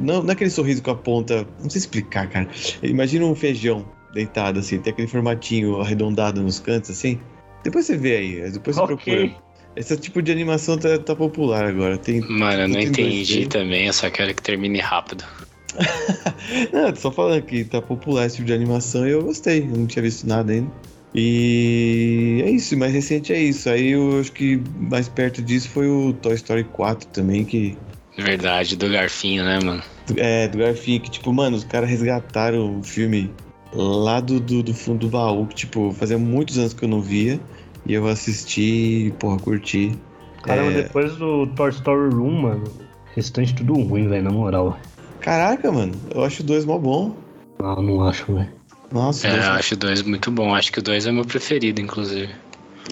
Não, não é aquele sorriso com a ponta. Não sei explicar, cara. Imagina um feijão deitado assim, tem aquele formatinho arredondado nos cantos assim. Depois você vê aí, depois okay. você procura. Esse tipo de animação tá, tá popular agora. Tem,
Mano, eu não entendi também, eu só quero que termine rápido.
não, tô só falando que tá popular esse tipo de animação e eu gostei. Eu não tinha visto nada ainda. E é isso, mais recente é isso. Aí eu acho que mais perto disso foi o Toy Story 4 também, que.
Verdade, do Garfinho, né, mano?
É, do Garfinho, que tipo, mano, os caras resgataram o filme lá do, do, do, fundo do baú, que tipo, fazia muitos anos que eu não via. E eu assisti e, porra, curti.
Caramba, é... depois do Toy Story 1, mano, restante tudo ruim, velho, na moral.
Caraca, mano, eu acho o 2 mó bom.
Não, não acho, velho.
Nossa, é, eu acho o 2 muito bom. Acho que o 2 é meu preferido, inclusive.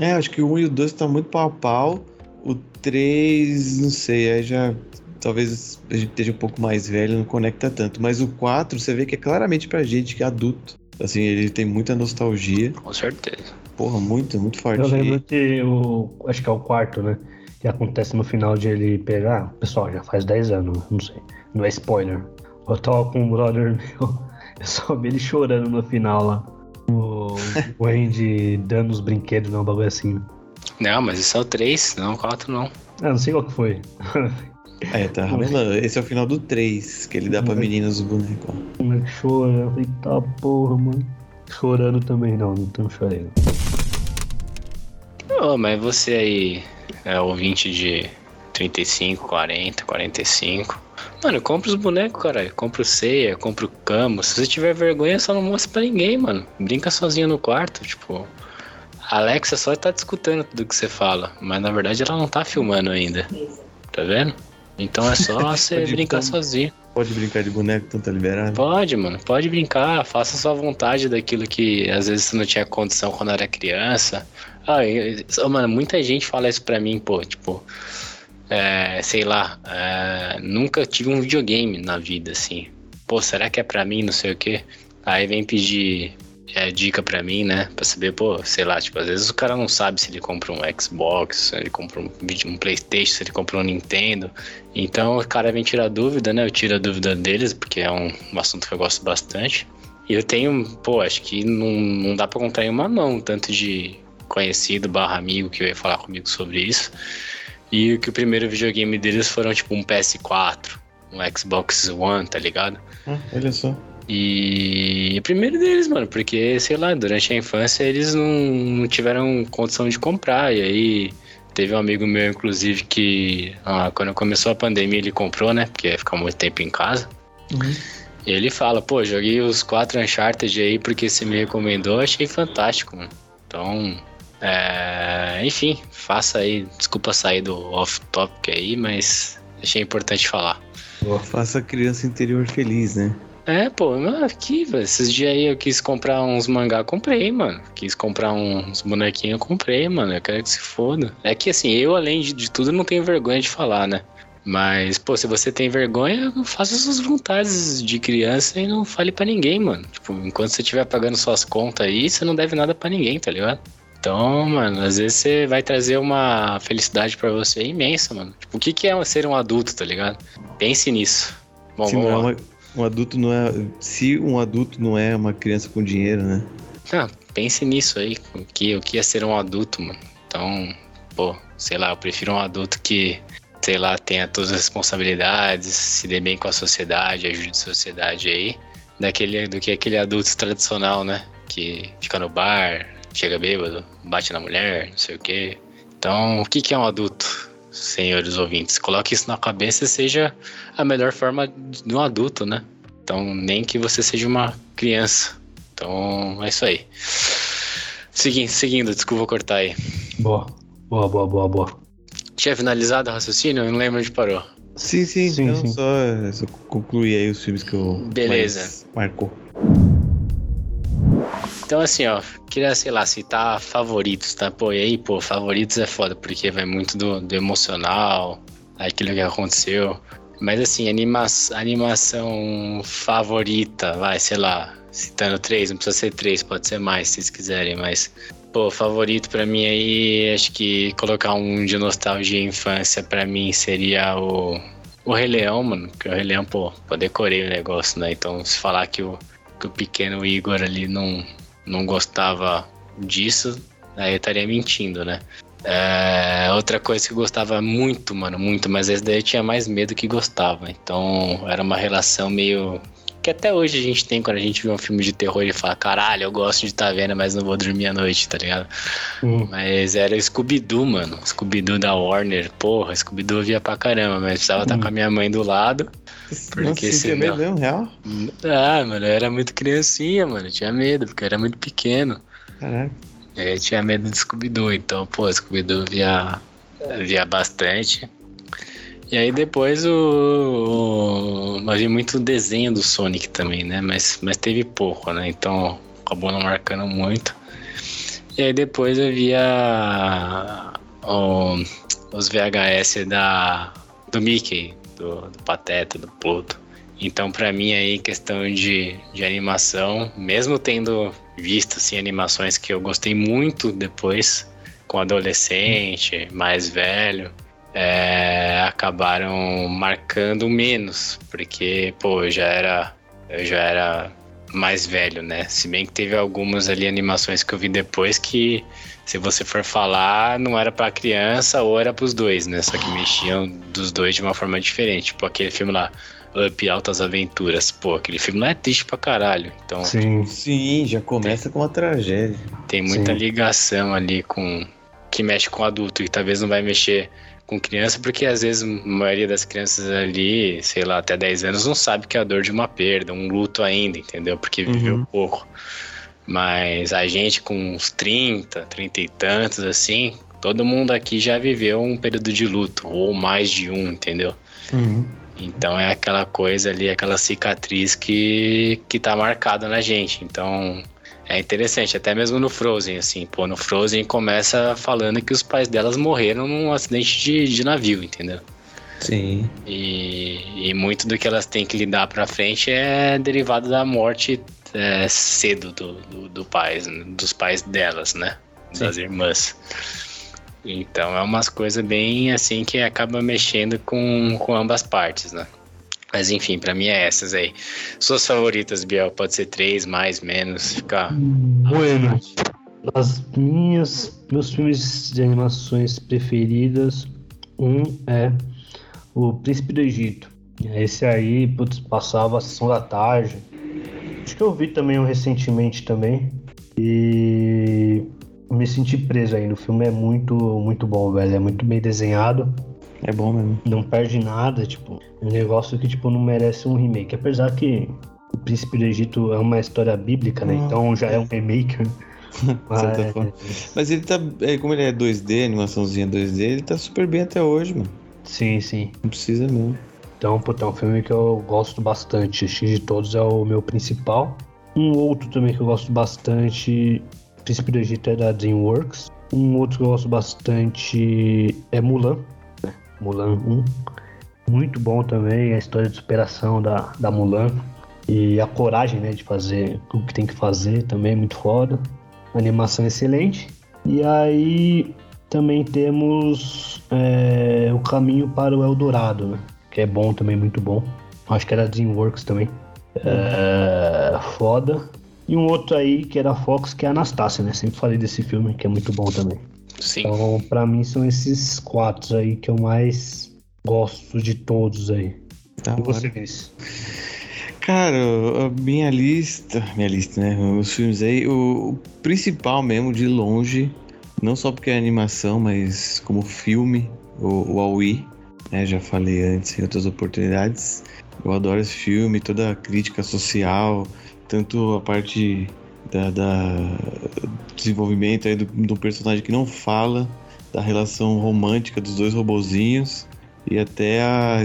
É, acho que o 1 um e o 2 tá muito pau a pau. O 3, não sei, aí já. Talvez a gente esteja um pouco mais velho, não conecta tanto. Mas o 4, você vê que é claramente pra gente que é adulto. Assim, ele tem muita nostalgia.
Com certeza.
Porra, muito, muito forte.
Eu lembro que o. Acho que é o quarto, né? Que acontece no final de ele pegar. Pessoal, já faz 10 anos, não sei. Não é spoiler. Eu tava com um brother meu. Eu só vi ele chorando no final lá. O, o Andy dando os brinquedos, não, um bagulho assim.
Não, mas esse é o 3, não o 4 não.
Ah, não sei qual que foi.
É, tá Esse é o final do 3, que ele dá pra meninas o boneco.
O moleque chora, eu falei, tá porra, mano. Chorando também não, não tô chorando.
Oh, mas você aí é ouvinte de 35, 40, 45. Mano, compra os bonecos, caralho. Compra o Ceia, compra o Camus. Se você tiver vergonha, só não mostra pra ninguém, mano. Brinca sozinho no quarto, tipo. A Alexa só tá discutindo tudo que você fala, mas na verdade ela não tá filmando ainda. Tá vendo? Então é só você brincar sozinho.
Pode brincar de boneco, então tá liberado?
Pode, mano, pode brincar, faça sua vontade daquilo que às vezes você não tinha condição quando era criança. Ah, e- e- mano, muita gente fala isso pra mim, pô, tipo, é, sei lá, é, nunca tive um videogame na vida, assim. Pô, será que é pra mim, não sei o quê? Aí vem pedir é, dica pra mim, né, pra saber, pô, sei lá, tipo, às vezes o cara não sabe se ele compra um Xbox, se ele compra um, um Playstation, se ele compra um Nintendo. Então o cara vem tirar dúvida, né? Eu tiro a dúvida deles, porque é um, um assunto que eu gosto bastante. E eu tenho, pô, acho que não, não dá pra contar em uma mão, tanto de conhecido barra amigo que veio falar comigo sobre isso. E que o primeiro videogame deles foram tipo um PS4, um Xbox One, tá ligado?
Ah, olha só.
E o primeiro deles, mano, porque, sei lá, durante a infância eles não, não tiveram condição de comprar. E aí teve um amigo meu, inclusive, que ah, quando começou a pandemia ele comprou, né? Porque ia ficar muito tempo em casa. E ele fala, pô, joguei os quatro Uncharted aí porque você me recomendou, achei fantástico, mano. Então, é, enfim, faça aí, desculpa sair do off-topic aí, mas achei importante falar.
Faça a criança interior feliz, né?
É, pô, aqui, velho, esses dias aí eu quis comprar uns mangá, comprei, mano. Quis comprar uns bonequinhos, comprei, mano. Eu quero que se foda. É que assim, eu, além de, de tudo, não tenho vergonha de falar, né? Mas, pô, se você tem vergonha, faça suas vontades de criança e não fale pra ninguém, mano. Tipo, enquanto você estiver pagando suas contas aí, você não deve nada pra ninguém, tá ligado? Então, mano, às vezes você vai trazer uma felicidade pra você imensa, mano. Tipo, o que, que é ser um adulto, tá ligado? Pense nisso. Bom,
Se não
vamos lá.
Um adulto não é. Se um adulto não é uma criança com dinheiro, né?
Ah, pense nisso aí, o que, o que é ser um adulto, mano. Então, pô, sei lá, eu prefiro um adulto que, sei lá, tenha todas as responsabilidades, se dê bem com a sociedade, ajude a sociedade aí, daquele, do que aquele adulto tradicional, né? Que fica no bar, chega bêbado, bate na mulher, não sei o quê. Então, o que, que é um adulto, senhores ouvintes? Coloque isso na cabeça e seja a melhor forma de um adulto, né? Então, nem que você seja uma criança. Então, é isso aí. Seguindo, seguindo, desculpa cortar aí.
Boa, boa, boa, boa, boa.
Tinha finalizado o raciocínio? Eu não lembro onde parou.
Sim, sim,
Sim,
não,
sim.
Só, só concluir aí os filmes que eu.
Beleza.
Marcou.
Então, assim, ó, queria, sei lá, citar favoritos, tá? Pô, e aí, pô, favoritos é foda, porque vai muito do, do emocional, aquilo que aconteceu. Mas, assim, anima animação favorita, vai, sei lá, citando três, não precisa ser três, pode ser mais, se vocês quiserem, mas. Pô, favorito pra mim aí, acho que colocar um de nostalgia e infância pra mim seria o, o Rei Leão, mano. Porque o Rei Leão, pô, eu decorei o negócio, né? Então, se falar que o, que o pequeno Igor ali não, não gostava disso, aí eu estaria mentindo, né? É, outra coisa que eu gostava muito, mano, muito, mas esse daí eu tinha mais medo que gostava. Então era uma relação meio. Que até hoje a gente tem quando a gente vê um filme de terror e fala, caralho, eu gosto de estar vendo, mas não vou dormir à noite, tá ligado?
Hum,
Mas era o Scooby-Doo, mano. Scooby-Doo da Warner. Porra, Scooby-Doo via pra caramba, mas precisava estar
Hum.
com a minha mãe do lado.
Nossa,
Porque
você tinha
senão-
medo mesmo, real?
Ah, mano, eu era muito criancinha, mano. Eu tinha medo, porque eu era muito pequeno.
Caraca.
Eu tinha medo de Scooby-Doo, então, pô, Scooby-Doo via, via bastante. E aí depois o, o. Vi muito desenho do Sonic também, né? Mas, mas teve pouco, né? Então acabou não marcando muito. E aí depois eu via o- os VHS da, do Mickey, do, do Pateta, do Pluto. Então, pra mim aí, questão de, de animação, mesmo tendo visto assim, animações que eu gostei muito depois, com adolescente, mais velho, é, acabaram marcando menos, porque, pô, eu já era, eu já era mais velho, né? Se bem que teve algumas ali animações que eu vi depois que, se você for falar, não era pra criança ou era pros dois, né? Só que mexiam dos dois de uma forma diferente. Tipo aquele filme lá, Up Altas Aventuras. Pô, aquele filme não é triste pra caralho. Então
sim.
Sim, já começa com uma tragédia.
tem muita
Sim.
ligação ali com. que mexe com adulto e talvez não vai mexer com criança, porque às vezes a maioria das crianças ali, sei lá, até 10 anos, não sabe que é a dor de uma perda, um luto ainda, entendeu? Porque viveu
Uhum.
pouco. Mas a gente com uns 30, 30 e tantos, assim, todo mundo aqui já viveu um período de luto, ou mais de um, entendeu?
Uhum.
Então é aquela coisa ali, aquela cicatriz que, que tá marcada na gente. Então é interessante, até mesmo no Frozen, assim, pô, no Frozen começa falando que os pais delas morreram num acidente de, de navio, entendeu?
Sim.
E, e muito do que elas têm que lidar pra frente é derivado da morte é, cedo do, do, do pais, dos pais delas, né? Das irmãs. Então é umas coisas bem assim que acaba mexendo com, com ambas partes, né? Mas enfim, pra mim é essas aí. Suas favoritas, Biel, pode ser três, mais, menos, ficar.
Bueno, as minhas, meus filmes de animações preferidas, um é o Príncipe do Egito. Esse aí, putz, passava a sessão da tarde. Acho que eu vi também um recentemente também. E me senti preso aí no filme. É muito, muito bom, velho. É muito bem desenhado.
É bom mesmo.
Não perde nada, tipo, um negócio que tipo não merece um remake. Apesar que o Príncipe do Egito é uma história bíblica, né?
Ah,
Então já é um remake. né?
Certa forma. Mas ele tá. é, Como ele é 2D, animaçãozinha 2D, ele tá super bem até hoje, mano.
Sim, sim.
Não precisa mesmo.
Então, puta, é um filme que eu gosto bastante. X de todos é o meu principal. Um outro também que eu gosto bastante, Príncipe do Egito é da DreamWorks. Um outro que eu gosto bastante é Mulan. Mulan 1. Muito bom também a história de superação da, da Mulan. E a coragem, né, de fazer o que tem que fazer também é muito foda. Animação excelente. E aí também temos é, o caminho para o Eldorado, né? Que é bom também, muito bom. Acho que era DreamWorks também. É, foda. E um outro aí que era a Fox, que é a Anastácia, né? Sempre falei desse filme, que é muito bom também.
Sim.
Então, pra mim, são esses quatro aí que eu mais gosto de todos aí.
Da
E você. Vinícius?
Cara, a minha lista. Minha lista, né? Os filmes aí. O, o principal mesmo, de longe. Não só porque é animação, mas como filme, o, o Aoi, né? Já falei antes em outras oportunidades. Eu adoro esse filme, toda a crítica social, tanto a parte da, da desenvolvimento aí do, do personagem que não fala, da relação romântica dos dois robozinhos e até a,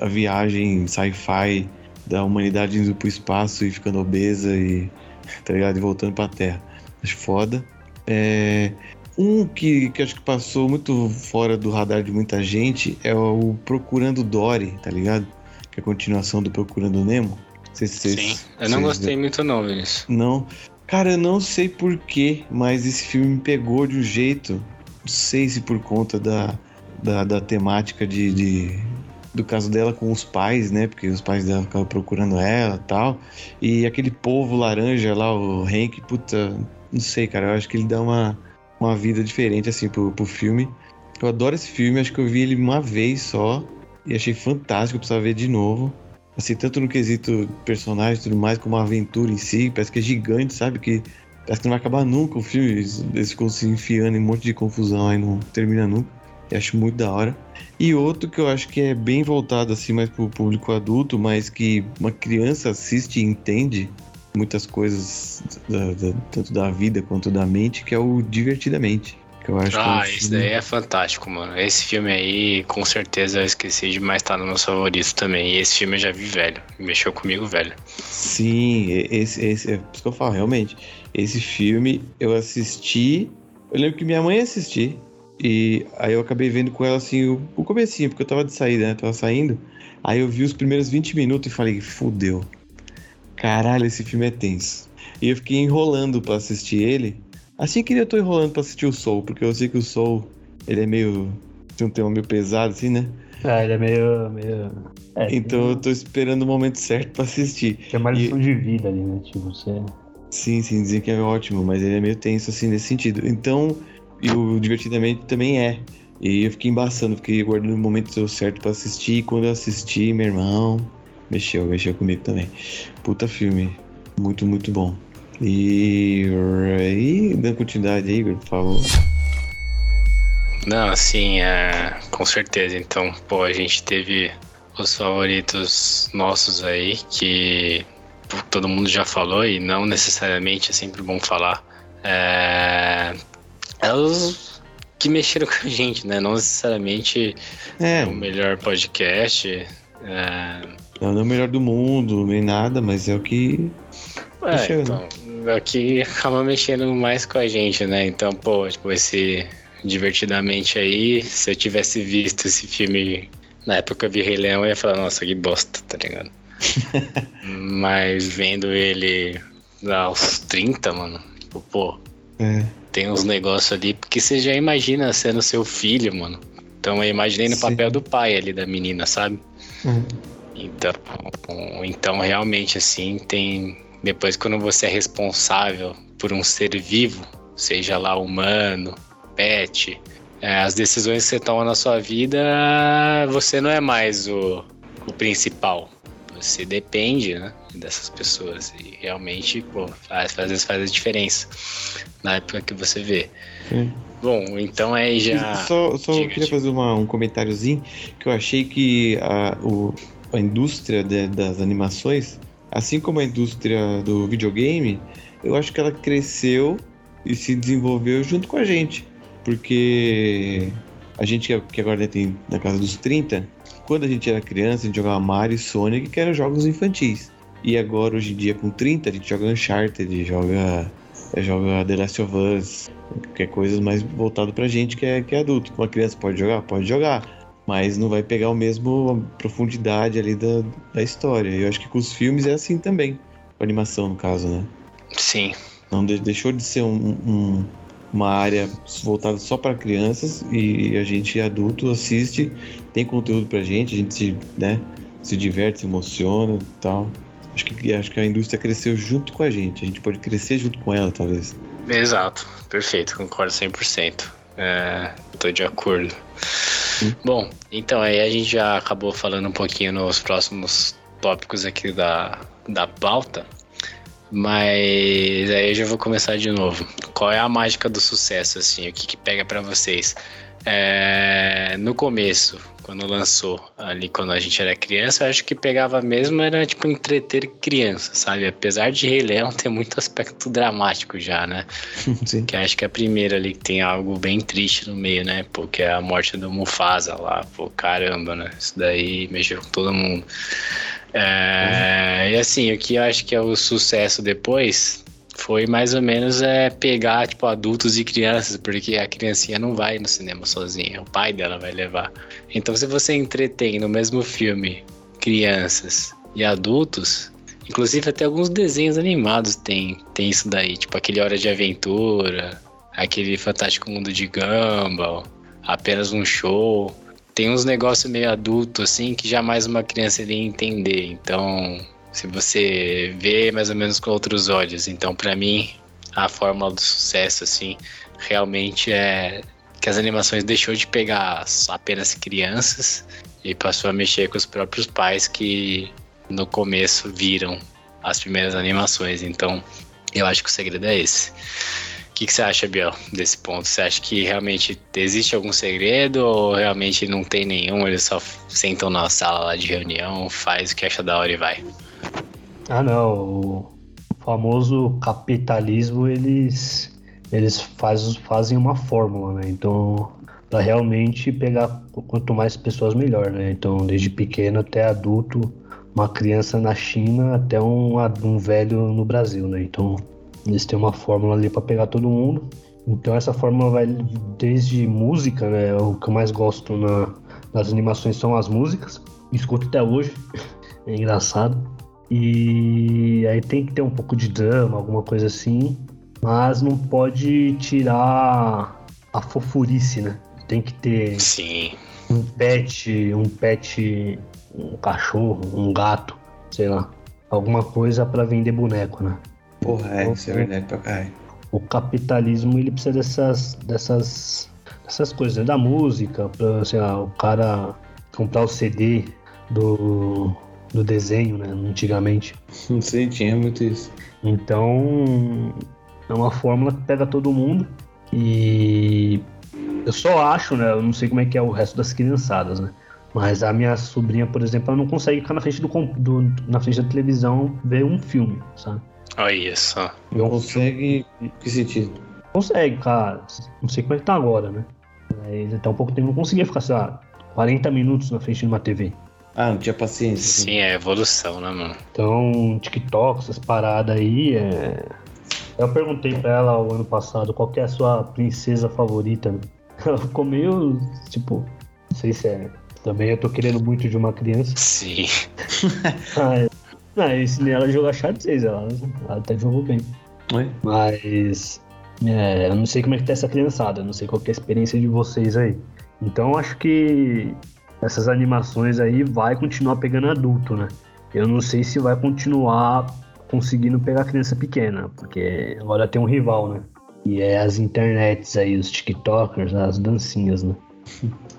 a viagem sci-fi da humanidade indo pro espaço e ficando obesa e tá ligado? E voltando pra Terra. Acho foda. É, um que, que acho que passou muito fora do radar de muita gente é o Procurando Dory, tá ligado? Que é a continuação do Procurando Nemo. Sei se vocês-
Sim. Eu não gostei muito, não, Vinícius.
Não. Cara, eu não sei porquê, mas esse filme me pegou de um jeito. Não sei se por conta da, da, da temática de, de- do caso dela com os pais, né? Porque os pais dela ficavam procurando ela tal. E aquele povo laranja lá, o Hank, puta, não sei, cara. Eu acho que ele dá uma, uma vida diferente, assim, pro, pro filme. Eu adoro esse filme, acho que eu vi ele uma vez só. E achei fantástico, eu precisava ver de novo. Assim, tanto no quesito personagem e tudo mais, como a aventura em si, parece que é gigante, sabe? Que parece que não vai acabar nunca o filme. Eles ficam se enfiando em um monte de confusão aí, não termina nunca. Eu acho muito da hora. E outro que eu acho que é bem voltado assim mais pro público adulto, mas que uma criança assiste e entende muitas coisas da- da- tanto da vida quanto da mente, que é o Divertidamente. Que eu acho que é
Ah, esse
filme-
daí é fantástico, mano. Esse filme aí, com certeza eu esqueci de mais estar no meu favorito também. E esse filme eu já vi velho. Mexeu comigo velho.
Sim, esse, esse é isso que eu falo, realmente. Esse filme eu assisti. Eu lembro que minha mãe assistiu. E aí eu acabei vendo com ela assim o, o comecinho, porque eu tava de saída, né? Tava saindo. Aí eu vi os primeiros 20 minutos e falei, fudeu. Caralho, esse filme é tenso. E eu fiquei enrolando pra assistir ele. Assim que eu tô enrolando pra assistir o Soul, porque eu sei que o Soul, ele é meio. tem um tema meio pesado, assim, né?
Ah, ele é meio. meio... É,
Então eu tô esperando o momento certo pra assistir.
tem uma
e-
lição de vida ali, né? Tipo, você.
Sim, sim, dizem que é ótimo, mas ele é meio tenso assim nesse sentido. Então, e o Divertidamente também é. E eu fiquei embaçando, fiquei guardando o momento certo pra assistir. E quando eu assisti, meu irmão, mexeu, mexeu comigo também. Puta filme. Muito, muito bom. E. e dando continuidade aí, por favor.
Não, assim, é, com certeza. Então, pô, a gente teve os favoritos nossos aí, que todo mundo já falou e não necessariamente é sempre bom falar. É, é os, que mexeram com a gente, né? Não necessariamente
É,
o melhor podcast. É,
não é o melhor do mundo, nem nada, mas é o que.
é,
Mexeu,
então, aqui acaba mexendo mais com a gente, né? Então, pô, tipo, esse divertidamente aí, se eu tivesse visto esse filme na época que eu vi Rei Leão, eu ia falar, nossa, que bosta, tá ligado? Mas vendo ele aos 30, mano, tipo, pô,
É.
tem uns negócios ali, porque você já imagina sendo seu filho, mano. Então eu imaginei no
Sim.
papel do pai ali da menina, sabe?
Uhum.
Então, então realmente assim tem depois quando você é responsável por um ser vivo, seja lá humano, pet, é, as decisões que você toma na sua vida, você não é mais o, o principal. Você depende né, dessas pessoas e realmente pô, faz, às vezes faz a diferença na época que você vê.
Sim.
Bom, então aí já.
Só, só
Diga,
queria
diga.
fazer uma- um comentáriozinho que eu achei que a, o- a indústria de- das animações, assim como a indústria do videogame, eu acho que ela cresceu e se desenvolveu junto com a gente. Porque a gente que- agora tem na casa dos 30, quando a gente era criança, a gente jogava Mario e Sonic, que eram jogos infantis. E agora, hoje em dia, com 30, a gente joga Uncharted, joga, joga The Last of Us, que é coisas mais voltado pra gente que é, que é adulto. Uma criança pode jogar? Pode jogar. Mas não vai pegar o mesmo profundidade ali da, da história. E eu acho que com os filmes é assim também. Com a animação, no caso, né?
Sim,
Não de- deixou de ser um- um- uma área voltada só para crianças e a gente adulto assiste, tem conteúdo pra gente, a gente se, né, se diverte, se emociona e tal. Acho que, acho que a indústria cresceu junto com a gente. A gente pode crescer junto com ela, talvez.
Exato, perfeito, concordo 100%. É, tô de acordo. Bom, então aí a gente já acabou falando um pouquinho nos próximos tópicos aqui da, da pauta, mas aí eu já vou começar de novo. Qual é a mágica do sucesso, assim? O que, que pega pra vocês? É, no começo, quando lançou, ali quando a gente era criança, eu acho que pegava mesmo era tipo entreter criança, sabe? Apesar de Rei Leão ter muito aspecto dramático já, né?
Sim.
Que acho que é a primeira ali que tem algo bem triste no meio, né? Pô, que é a morte do Mufasa lá. Pô, caramba, né? Isso daí mexeu com todo mundo. É, E assim, o que eu acho que é o sucesso depois foi mais ou menos é pegar, tipo, adultos e crianças, porque a criancinha não vai no cinema sozinha, o pai dela vai levar. Então, se você entretém no mesmo filme crianças e adultos, inclusive até alguns desenhos animados tem, tem isso daí, tipo aquele Hora de Aventura, aquele Fantástico Mundo de Gumball, apenas um show. Tem uns negócios meio adulto assim que jamais uma criança iria entender. Então, se você vê mais ou menos com outros olhos, então para mim a fórmula do sucesso assim realmente é que as animações deixou de pegar apenas crianças e passou a mexer com os próprios pais que no começo viram as primeiras animações. Então, eu acho que o segredo é esse. O que, que você acha, Biel, desse ponto? Você acha que realmente existe algum segredo ou realmente não tem nenhum? Eles só sentam na sala lá de reunião, faz o que acha da hora e vai.
Ah, não. O famoso capitalismo, eles, eles faz, fazem uma fórmula, né? Então, para realmente pegar quanto mais pessoas, melhor, né? Então, desde pequeno até adulto, uma criança na China até um, um velho no Brasil, né? Então, eles têm uma fórmula ali para pegar todo mundo. Então, essa fórmula vai desde música, né? O que eu mais gosto na, nas animações são as músicas. Escuto até hoje. É engraçado. E aí tem que ter um pouco de drama, alguma coisa assim. Mas não pode tirar a fofurice, né? Tem que ter
Sim,
um pet, um pet, um cachorro, um gato, sei lá. Alguma coisa pra vender boneco, né?
Porra, é, isso é verdade pra caralho.
O capitalismo ele precisa dessas, dessas, dessas coisas, né? da música, pra, sei lá, o cara comprar o CD do, do desenho, né? Antigamente.
Não sei, tinha muito isso.
Então, é uma fórmula que pega todo mundo e eu só acho, né? Eu não sei como é que é o resto das criançadas, né? Mas a minha sobrinha, por exemplo, ela não consegue ficar na frente do, do- na frente da televisão ver um filme, sabe?
olha só.
Um
Consegue. Que sentido?
Consegue, cara. Não sei como é que tá agora, né? Mas até um pouco tempo eu não conseguia ficar, sei lá, 40 minutos na frente de uma TV.
Ah, não tinha paciência.
Sim, é evolução, né, mano?
Então, TikTok, essas paradas aí, é... Eu perguntei pra ela o ano passado qual que é a sua princesa favorita. Ela ficou meio, tipo, não sei se é. Também eu tô querendo muito de uma criança.
Sim.
Ah, não, eu ensinei ela a jogar xadrez, ela, ela até jogou bem.
Oi?
Mas é, eu não sei como é que tá essa criançada, eu não sei qual que é a experiência de vocês aí. Então acho que essas animações aí vai continuar pegando adulto, né? Eu não sei se vai continuar conseguindo pegar criança pequena, porque agora tem um rival, né? E é as internets aí, os TikTokers, as dancinhas, né?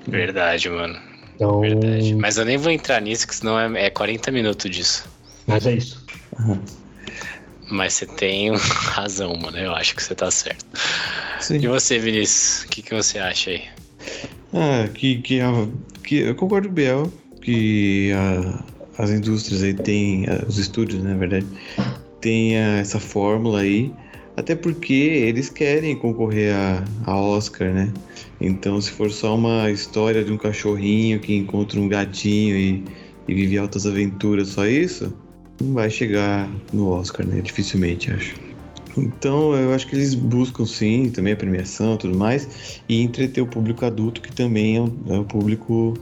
Verdade, mano.
Então,
Verdade. Mas eu nem vou entrar nisso, que senão é, é 40 minutos disso.
mas é isso.
Mas você tem razão, mano. Eu acho que você tá certo.
Sim.
E você, Vinícius? O que, que você acha aí?
Ah, que, que, a, que eu concordo com o Biel que a- as indústrias aí têm, os estúdios, né, na verdade, têm ah, essa fórmula aí, até porque eles querem concorrer a, a Oscar, né? Então, se for só uma história de um cachorrinho que encontra um gatinho e, e vive altas aventuras, só isso, não vai chegar no Oscar, né? Dificilmente, acho. Então, eu acho que eles buscam sim, também a premiação e tudo mais, e entreter o público adulto, que também é o, é público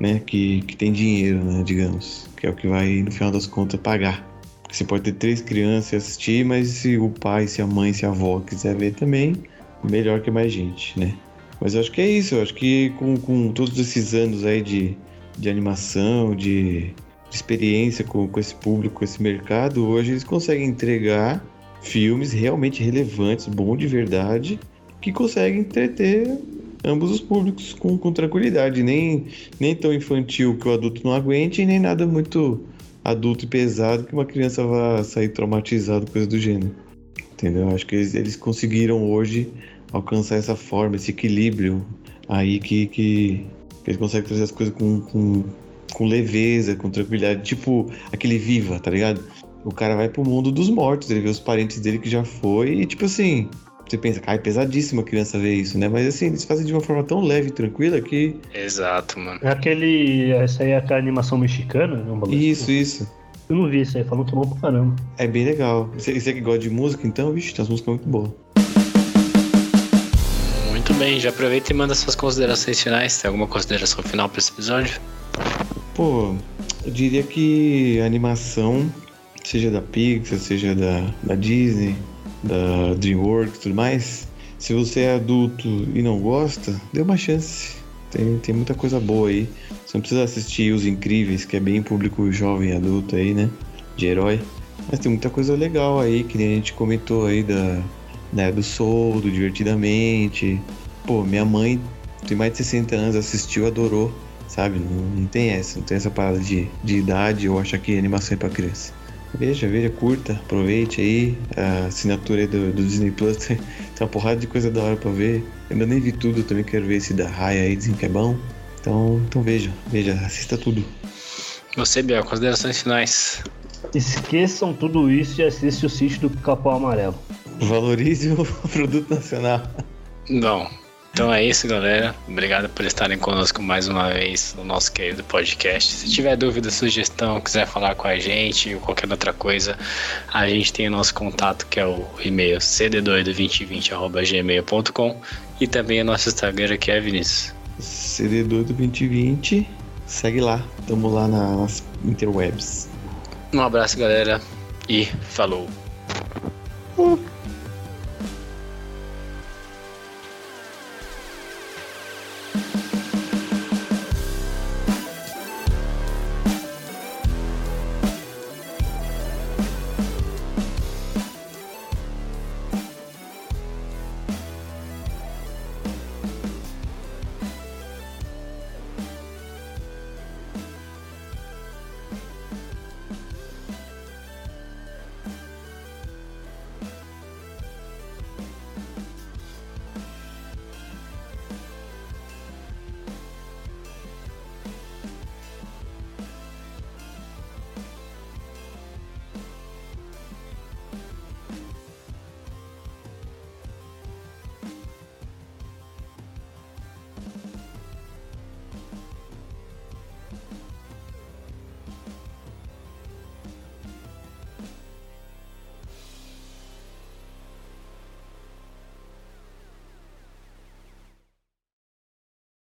né, que, que tem dinheiro, né, digamos, que é o que vai, no final das contas, pagar. Você pode ter três crianças e assistir, mas se o pai, se a mãe, se a avó quiser ver também, melhor que mais gente, né? Mas eu acho que é isso, eu acho que com, com todos esses anos aí de, de animação, de, de experiência com, com esse público, com esse mercado, hoje eles conseguem entregar filmes realmente relevantes, bom de verdade, que conseguem entreter ambos os públicos com, com tranquilidade, nem, nem tão infantil que o adulto não aguente, e nem nada muito adulto e pesado que uma criança vá sair traumatizada, coisa do gênero. Entendeu? Acho que eles, eles conseguiram hoje alcançar essa forma, esse equilíbrio aí que, que, que eles conseguem trazer as coisas com, com, com leveza, com tranquilidade, tipo aquele Viva, tá ligado? O cara vai pro mundo dos mortos, ele vê os parentes dele que já foi e tipo assim, você pensa, cara, é pesadíssimo a criança ver isso, né? Mas assim, eles fazem de uma forma tão leve e tranquila que.
Exato, mano.
É aquele. Essa aí é aquela animação mexicana? Não, bagulho
Isso,
assim?
isso.
Eu não vi isso aí, falam que é bom pra caramba.
É bem legal. Você, você que gosta de música, então, vixe, tem umas músicas muito boas.
Muito bem, já aproveita e manda suas considerações finais. Tem alguma consideração final pra esse episódio?
Pô, eu diria que a animação, seja da Pixar, seja da, da Disney, da DreamWorks tudo mais, se você é adulto e não gosta, dê uma chance. Tem, tem muita coisa boa aí. Você não precisa assistir Os Incríveis, que é bem público jovem adulto aí, né? De herói. Mas tem muita coisa legal aí, que nem a gente comentou aí da, né, do Soul, do Divertidamente. Pô, minha mãe tem mais de 60 anos, assistiu, adorou, sabe? Não, não tem essa, não tem essa parada de, de idade ou achar que animação é pra criança. Veja, veja, curta, aproveite aí. A assinatura aí do, do Disney Plus tem, uma porrada de coisa da hora pra ver. Eu ainda nem vi tudo, também quero ver esse da Raya aí, dizem que é bom. Então, então veja, veja, assista tudo.
Você, Biel, considerações finais.
Esqueçam tudo isso e assiste o sítio do Capão Amarelo.
Valorize o produto nacional.
Bom, então é isso, galera. Obrigado por estarem conosco mais uma vez no nosso querido podcast. Se tiver dúvida, sugestão, quiser falar com a gente ou qualquer outra coisa, a gente tem o nosso contato que é o e-mail cd22020@gmail.com e também o nosso Instagram que é Vinícius.
CD Doido 2020, segue lá, tamo lá na- nas interwebs.
Um abraço, galera, e falou.
Uh.